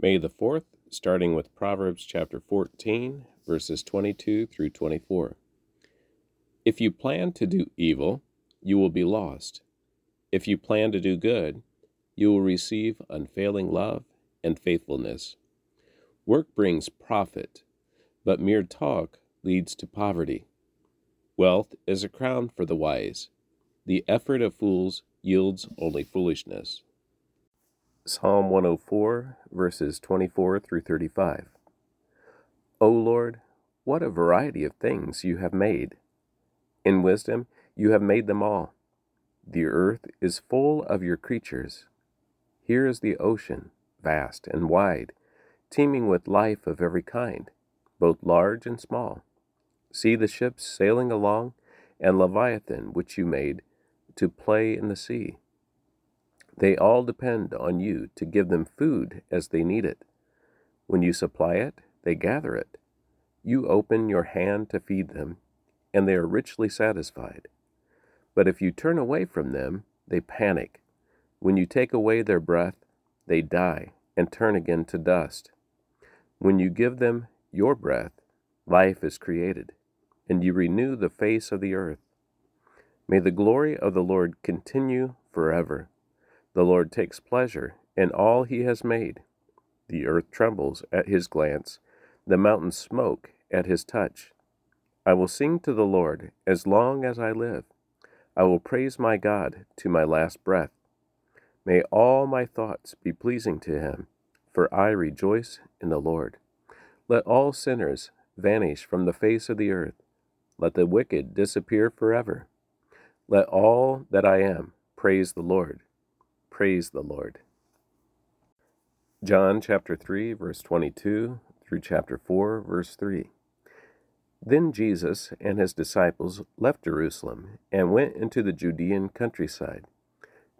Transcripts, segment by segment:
May the 4th, starting with Proverbs chapter 14, verses 22 through 24. If you plan to do evil, you will be lost. If you plan to do good, you will receive unfailing love and faithfulness. Work brings profit, but mere talk leads to poverty. Wealth is a crown for the wise. The effort of fools yields only foolishness. Psalm 104, verses 24 through 35. O Lord, what a variety of things you have made! In wisdom you have made them all. The earth is full of your creatures. Here is the ocean, vast and wide, teeming with life of every kind, both large and small. See the ships sailing along, and Leviathan, which you made, to play in the sea. They all depend on you to give them food as they need it. When you supply it, they gather it. You open your hand to feed them, and they are richly satisfied. But if you turn away from them, they panic. When you take away their breath, they die and turn again to dust. When you give them your breath, life is created, and you renew the face of the earth. May the glory of the Lord continue forever. The Lord takes pleasure in all he has made. The earth trembles at his glance, the mountains smoke at his touch. I will sing to the Lord as long as I live. I will praise my God to my last breath. May all my thoughts be pleasing to him, for I rejoice in the Lord. Let all sinners vanish from the face of the earth. Let the wicked disappear forever. Let all that I am praise the Lord. Praise the Lord. John chapter 3, verse 22 through chapter 4, verse 3. Then Jesus and his disciples left Jerusalem and went into the Judean countryside.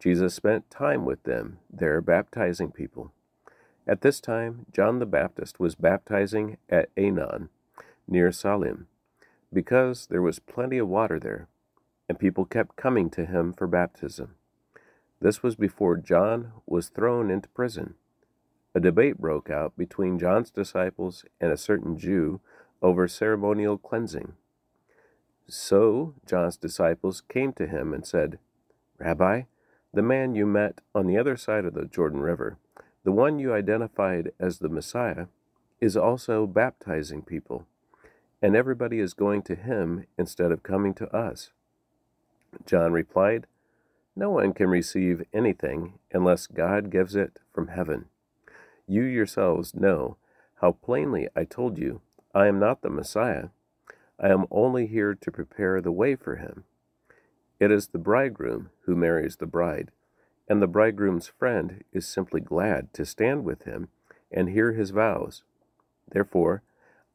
Jesus spent time with them there, baptizing people. At this time, John the Baptist was baptizing at Aenon, near Salim, because there was plenty of water there, and people kept coming to him for baptism. This was before John was thrown into prison. A debate broke out between John's disciples and a certain Jew over ceremonial cleansing. So John's disciples came to him and said, Rabbi, the man you met on the other side of the Jordan River, the one you identified as the Messiah, is also baptizing people, and everybody is going to him instead of coming to us. John replied, no one can receive anything unless God gives it from heaven. You yourselves know how plainly I told you, I am not the Messiah. I am only here to prepare the way for him. It is the bridegroom who marries the bride, and the bridegroom's friend is simply glad to stand with him and hear his vows. Therefore,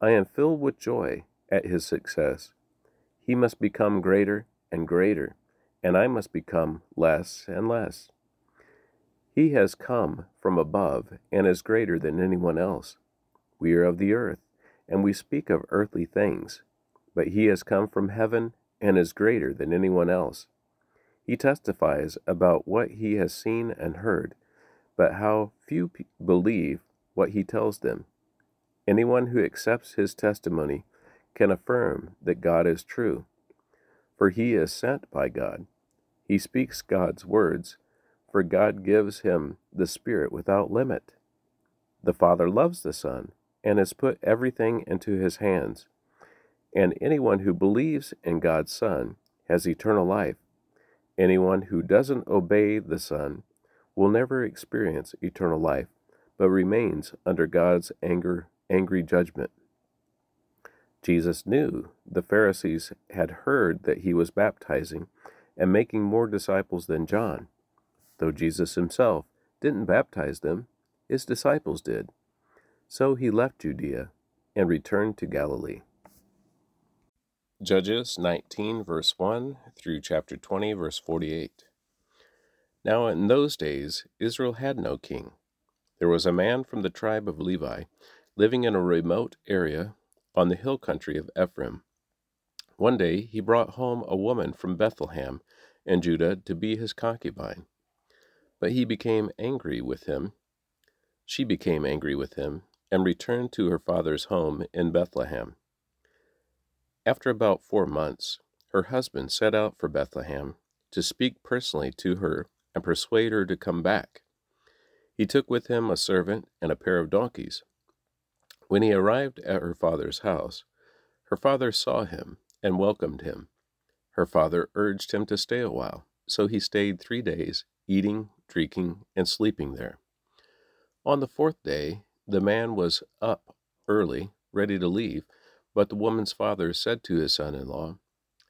I am filled with joy at his success. He must become greater and greater and I must become less and less. He has come from above and is greater than anyone else. We are of the earth, and we speak of earthly things, but he has come from heaven and is greater than anyone else. He testifies about what he has seen and heard, but how few believe what he tells them. Anyone who accepts his testimony can affirm that God is true for he is sent by God. He speaks God's words, for God gives him the Spirit without limit. The Father loves the Son and has put everything into his hands. And anyone who believes in God's Son has eternal life. Anyone who doesn't obey the Son will never experience eternal life, but remains under God's anger, angry judgment. Jesus knew the Pharisees had heard that he was baptizing and making more disciples than John. Though Jesus himself didn't baptize them, his disciples did. So he left Judea and returned to Galilee. Judges 19, verse 1 through chapter 20, verse 48. Now in those days Israel had no king. There was a man from the tribe of Levi living in a remote area on the hill country of Ephraim. One day he brought home a woman from Bethlehem and Judah to be his concubine. But he became angry with him. She became angry with him and returned to her father's home in Bethlehem. After about four months, her husband set out for Bethlehem to speak personally to her and persuade her to come back. He took with him a servant and a pair of donkeys. When he arrived at her father's house, her father saw him and welcomed him. Her father urged him to stay a while, so he stayed three days, eating, drinking, and sleeping there. On the fourth day, the man was up early, ready to leave, but the woman's father said to his son in law,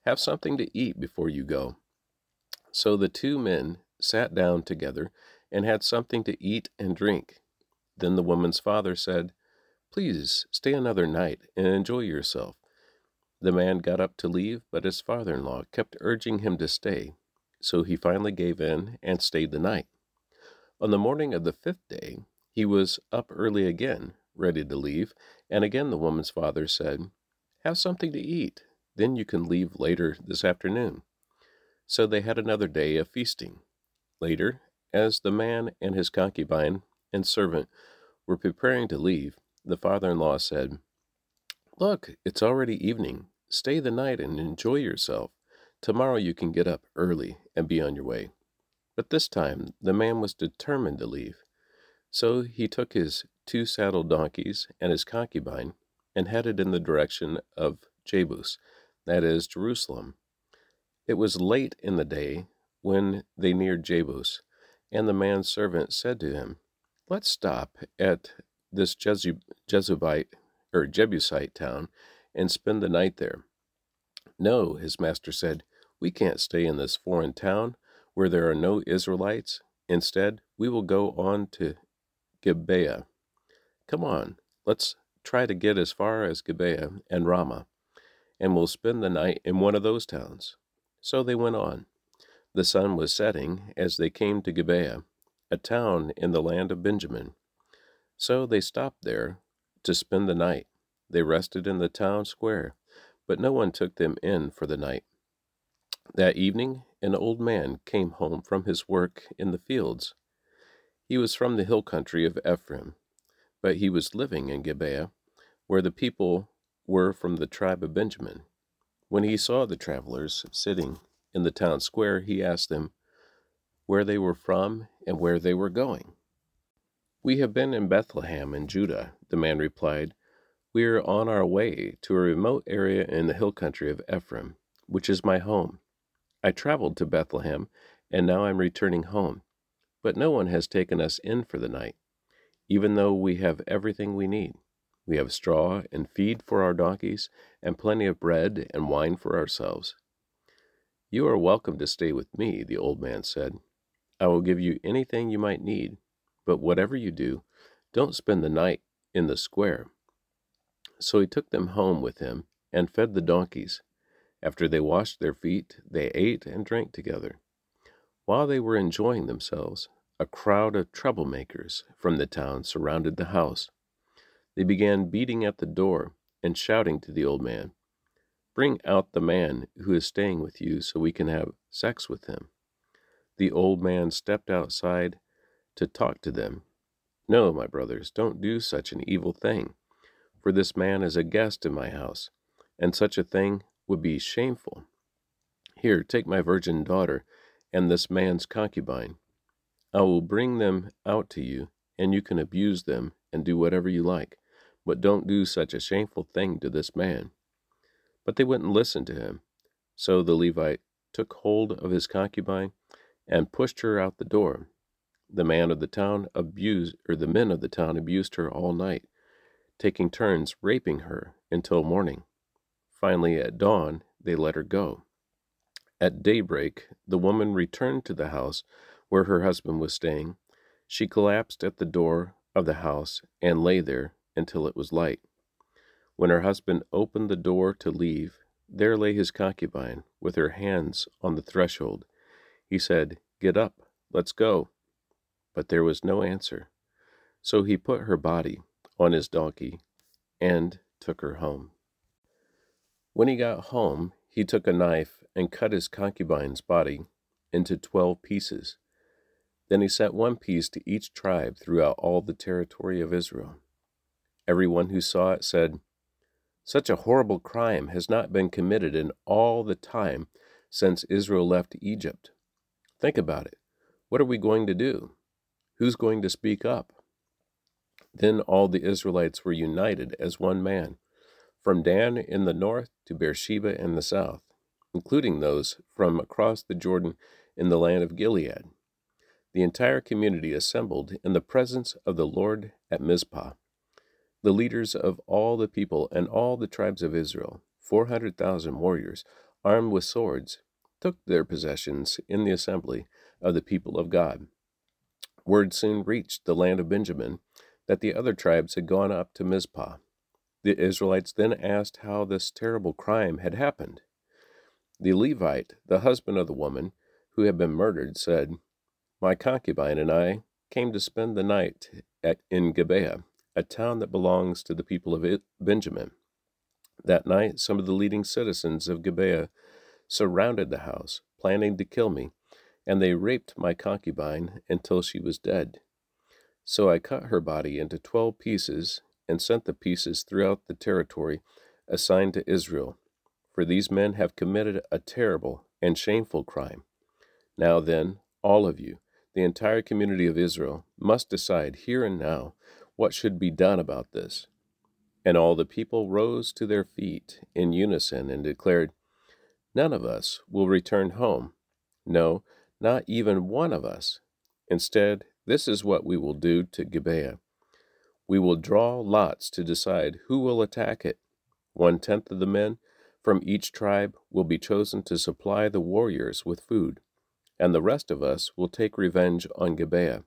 Have something to eat before you go. So the two men sat down together and had something to eat and drink. Then the woman's father said, Please stay another night and enjoy yourself. The man got up to leave, but his father in law kept urging him to stay, so he finally gave in and stayed the night. On the morning of the fifth day, he was up early again, ready to leave, and again the woman's father said, Have something to eat, then you can leave later this afternoon. So they had another day of feasting. Later, as the man and his concubine and servant were preparing to leave, the father in law said, Look, it's already evening. Stay the night and enjoy yourself. Tomorrow you can get up early and be on your way. But this time the man was determined to leave. So he took his two saddled donkeys and his concubine and headed in the direction of Jebus, that is, Jerusalem. It was late in the day when they neared Jebus, and the man's servant said to him, Let's stop at this Jezubite or Jebusite town and spend the night there. No, his master said, we can't stay in this foreign town where there are no Israelites. Instead, we will go on to Gibeah. Come on, let's try to get as far as Gibeah and Ramah, and we'll spend the night in one of those towns. So they went on. The sun was setting as they came to Gibeah, a town in the land of Benjamin. So they stopped there to spend the night. They rested in the town square, but no one took them in for the night. That evening, an old man came home from his work in the fields. He was from the hill country of Ephraim, but he was living in Gibeah, where the people were from the tribe of Benjamin. When he saw the travelers sitting in the town square, he asked them where they were from and where they were going. We have been in Bethlehem in Judah, the man replied. We are on our way to a remote area in the hill country of Ephraim, which is my home. I traveled to Bethlehem, and now I'm returning home. But no one has taken us in for the night, even though we have everything we need. We have straw and feed for our donkeys, and plenty of bread and wine for ourselves. You are welcome to stay with me, the old man said. I will give you anything you might need but whatever you do, don't spend the night in the square. So he took them home with him and fed the donkeys. After they washed their feet, they ate and drank together. While they were enjoying themselves, a crowd of troublemakers from the town surrounded the house. They began beating at the door and shouting to the old man, Bring out the man who is staying with you so we can have sex with him. The old man stepped outside to talk to them. No, my brothers, don't do such an evil thing, for this man is a guest in my house, and such a thing would be shameful. Here, take my virgin daughter and this man's concubine. I will bring them out to you, and you can abuse them and do whatever you like, but don't do such a shameful thing to this man. But they wouldn't listen to him. So the Levite took hold of his concubine and pushed her out the door. The man of the town abused, or the men of the town abused her all night, taking turns raping her until morning. Finally, at dawn, they let her go. At daybreak, the woman returned to the house where her husband was staying. She collapsed at the door of the house and lay there until it was light. When her husband opened the door to leave, there lay his concubine with her hands on the threshold. He said, Get up, let's go but there was no answer. So he put her body on his donkey and took her home. When he got home, he took a knife and cut his concubine's body into twelve pieces. Then he sent one piece to each tribe throughout all the territory of Israel. Everyone who saw it said, Such a horrible crime has not been committed in all the time since Israel left Egypt. Think about it. What are we going to do? Who's going to speak up? Then all the Israelites were united as one man, from Dan in the north to Beersheba in the south, including those from across the Jordan in the land of Gilead. The entire community assembled in the presence of the Lord at Mizpah. The leaders of all the people and all the tribes of Israel, 400,000 warriors, armed with swords, took their possessions in the assembly of the people of God. Word soon reached the land of Benjamin that the other tribes had gone up to Mizpah. The Israelites then asked how this terrible crime had happened. The Levite, the husband of the woman who had been murdered, said, My concubine and I came to spend the night at, in Gibeah, a town that belongs to the people of Benjamin. That night, some of the leading citizens of Gibeah surrounded the house, planning to kill me, and they raped my concubine until she was dead. So I cut her body into twelve pieces and sent the pieces throughout the territory assigned to Israel, for these men have committed a terrible and shameful crime. Now then, all of you, the entire community of Israel, must decide here and now what should be done about this. And all the people rose to their feet in unison and declared, None of us will return home. No, not even one of us. Instead, this is what we will do to Gibeah. We will draw lots to decide who will attack it. One tenth of the men from each tribe will be chosen to supply the warriors with food, and the rest of us will take revenge on Gibeah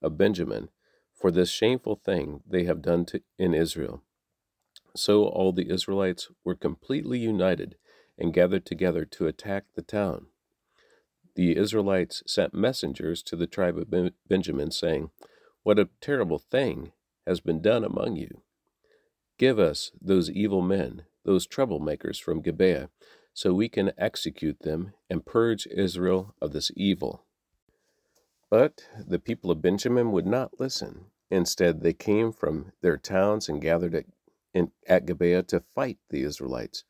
of Benjamin for this shameful thing they have done to, in Israel. So all the Israelites were completely united and gathered together to attack the town. The Israelites sent messengers to the tribe of Benjamin, saying, What a terrible thing has been done among you. Give us those evil men, those troublemakers from Gibeah, so we can execute them and purge Israel of this evil. But the people of Benjamin would not listen. Instead, they came from their towns and gathered at, in, at Gibeah to fight the Israelites.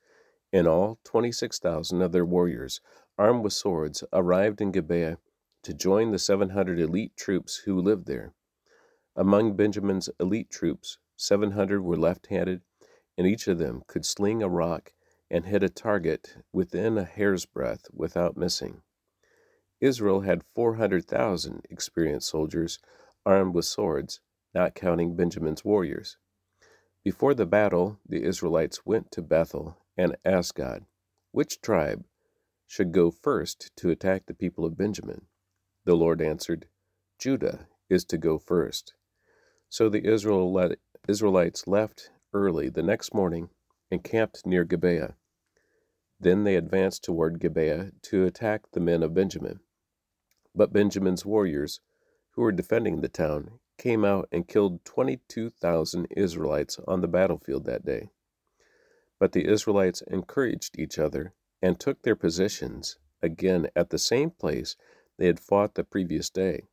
In all, 26,000 of their warriors, armed with swords, arrived in Gibeah to join the 700 elite troops who lived there. Among Benjamin's elite troops, 700 were left handed, and each of them could sling a rock and hit a target within a hair's breadth without missing. Israel had 400,000 experienced soldiers armed with swords, not counting Benjamin's warriors. Before the battle, the Israelites went to Bethel and asked God, Which tribe should go first to attack the people of Benjamin? The Lord answered, Judah is to go first. So the Israelites left early the next morning and camped near Gibeah. Then they advanced toward Gibeah to attack the men of Benjamin. But Benjamin's warriors, who were defending the town, came out and killed 22,000 Israelites on the battlefield that day. But the Israelites encouraged each other and took their positions again at the same place they had fought the previous day,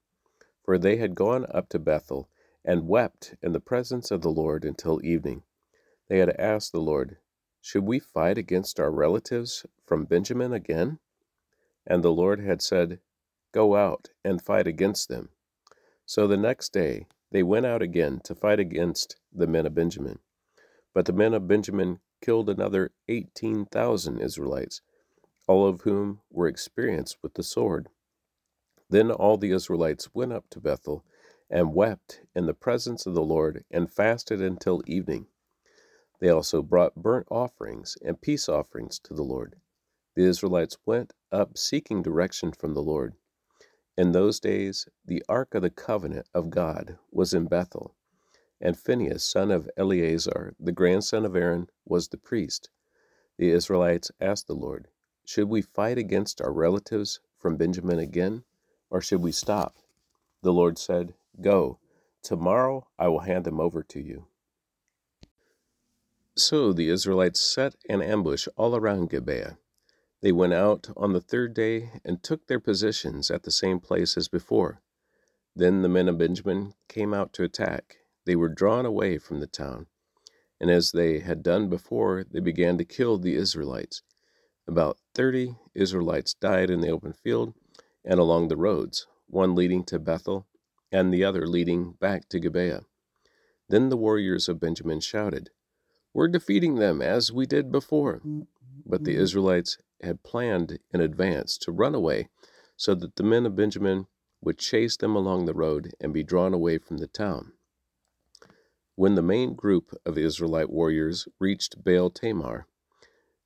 for they had gone up to Bethel and wept in the presence of the Lord until evening. They had asked the Lord, Should we fight against our relatives from Benjamin again? And the Lord had said, Go out and fight against them. So the next day they went out again to fight against the men of Benjamin. But the men of Benjamin killed another 18,000 Israelites, all of whom were experienced with the sword. Then all the Israelites went up to Bethel and wept in the presence of the Lord and fasted until evening. They also brought burnt offerings and peace offerings to the Lord. The Israelites went up seeking direction from the Lord. In those days, the ark of the covenant of God was in Bethel, and Phinehas, son of Eleazar, the grandson of Aaron, was the priest. The Israelites asked the Lord, Should we fight against our relatives from Benjamin again, or should we stop? The Lord said, Go, tomorrow I will hand them over to you. So the Israelites set an ambush all around Gibeah. They went out on the third day and took their positions at the same place as before. Then the men of Benjamin came out to attack. They were drawn away from the town. And as they had done before, they began to kill the Israelites. About thirty Israelites died in the open field and along the roads, one leading to Bethel and the other leading back to Gibeah. Then the warriors of Benjamin shouted, We're defeating them as we did before. But the Israelites had planned in advance to run away so that the men of Benjamin would chase them along the road and be drawn away from the town. When the main group of Israelite warriors reached Baal Tamar,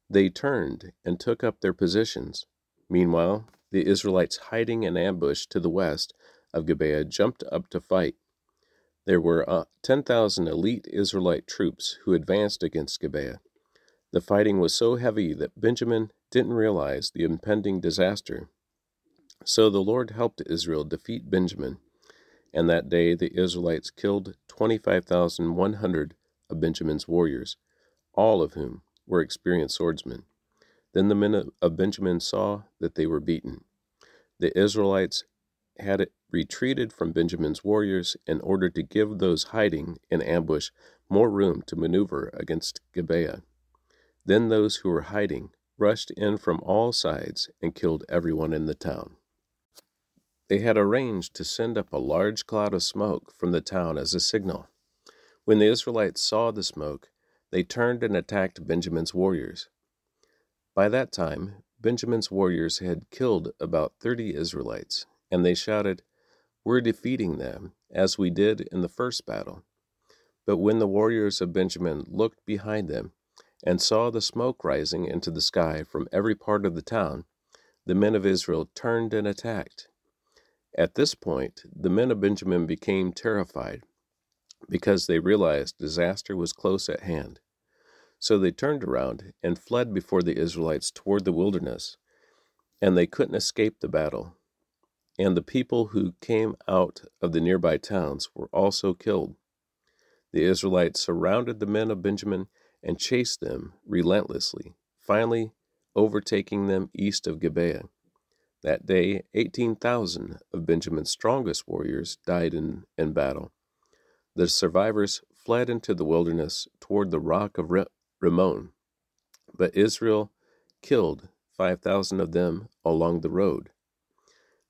they turned and took up their positions. Meanwhile, the Israelites hiding in ambush to the west of Gibeah jumped up to fight. There were uh, 10,000 elite Israelite troops who advanced against Gibeah. The fighting was so heavy that Benjamin didn't realize the impending disaster so the Lord helped Israel defeat Benjamin, and that day the Israelites killed 25,100 of Benjamin's warriors, all of whom were experienced swordsmen. Then the men of Benjamin saw that they were beaten. The Israelites had retreated from Benjamin's warriors in order to give those hiding in ambush more room to maneuver against Gibeah. Then those who were hiding rushed in from all sides and killed everyone in the town. They had arranged to send up a large cloud of smoke from the town as a signal. When the Israelites saw the smoke, they turned and attacked Benjamin's warriors. By that time, Benjamin's warriors had killed about thirty Israelites, and they shouted, We're defeating them, as we did in the first battle. But when the warriors of Benjamin looked behind them and saw the smoke rising into the sky from every part of the town, the men of Israel turned and attacked. At this point, the men of Benjamin became terrified because they realized disaster was close at hand. So they turned around and fled before the Israelites toward the wilderness, and they couldn't escape the battle. And the people who came out of the nearby towns were also killed. The Israelites surrounded the men of Benjamin and chased them relentlessly, finally overtaking them east of Gibeah. That day, 18,000 of Benjamin's strongest warriors died in, in battle. The survivors fled into the wilderness toward the rock of Rimmon, but Israel killed 5,000 of them along the road.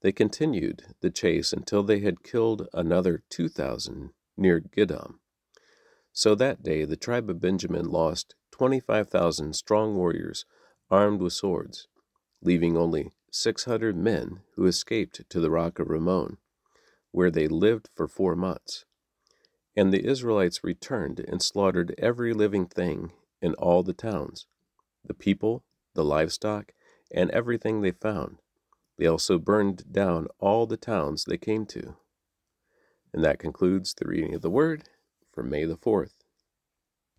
They continued the chase until they had killed another 2,000 near Gidom. So that day the tribe of Benjamin lost 25,000 strong warriors armed with swords, leaving only 600 men who escaped to the rock of Rimmon, where they lived for four months. And the Israelites returned and slaughtered every living thing in all the towns the people, the livestock, and everything they found. They also burned down all the towns they came to. And that concludes the reading of the Word for May the 4th.